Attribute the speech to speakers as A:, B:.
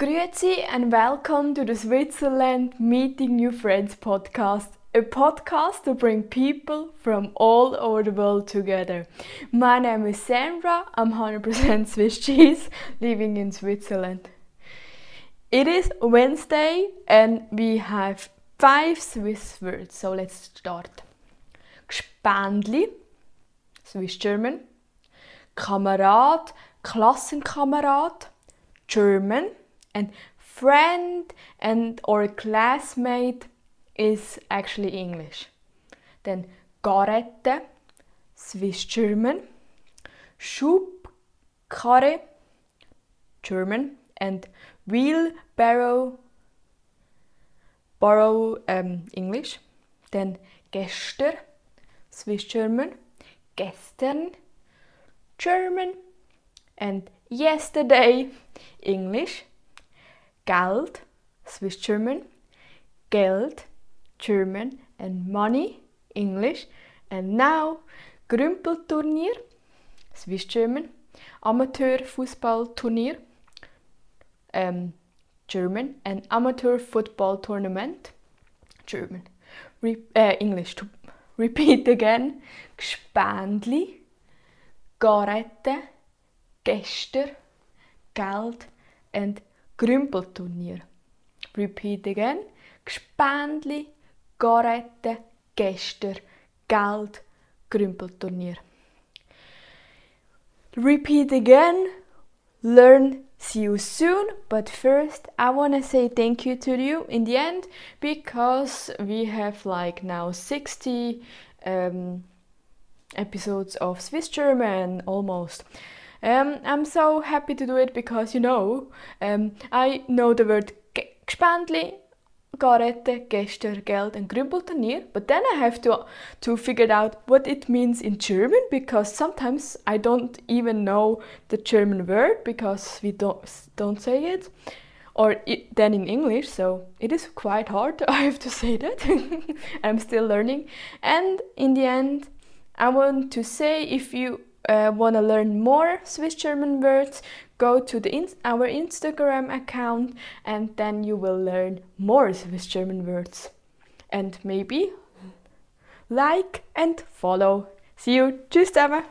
A: Grüezi and welcome to the Switzerland Meeting New Friends podcast, a podcast to bring people from all over the world together. My name is Sandra, I'm 100% Swiss cheese, living in Switzerland. It is Wednesday and we have five Swiss words, so let's start. Gspendli, Swiss German. Kamerad, Klassenkamerad, German and friend and or classmate is actually English. Then Garette, Swiss German, Schubkarre, German, and wheelbarrow, borrow um, English. Then Gester, Swiss German, gestern, German, and yesterday, English. Geld, Swiss German, Geld, German, and money, English. And now Grümpelturnier, Swiss German, Amateurfußballturnier, um, German, and Amateur Football Tournament, German. Re uh, English. To repeat again, Gspendli, Garette, Gester, Geld, and Grümpelturnier. Repeat again. Gspendli, Garette, Gester, Geld, Grümpelturnier. Repeat again. Learn. See you soon. But first, I want to say thank you to you in the end because we have like now 60 um, episodes of Swiss German almost. Um, I'm so happy to do it because you know, um, I know the word Gspendli, Garette, Gester, Geld, and Grümpelturnier, but then I have to to figure out what it means in German because sometimes I don't even know the German word because we don't don't say it, or it, then in English. So it is quite hard. I have to say that. I'm still learning, and in the end, I want to say if you uh, want to learn more Swiss German words, go to the in our Instagram account and then you will learn more Swiss German words. And maybe like and follow. See you. Tschüss zusammen.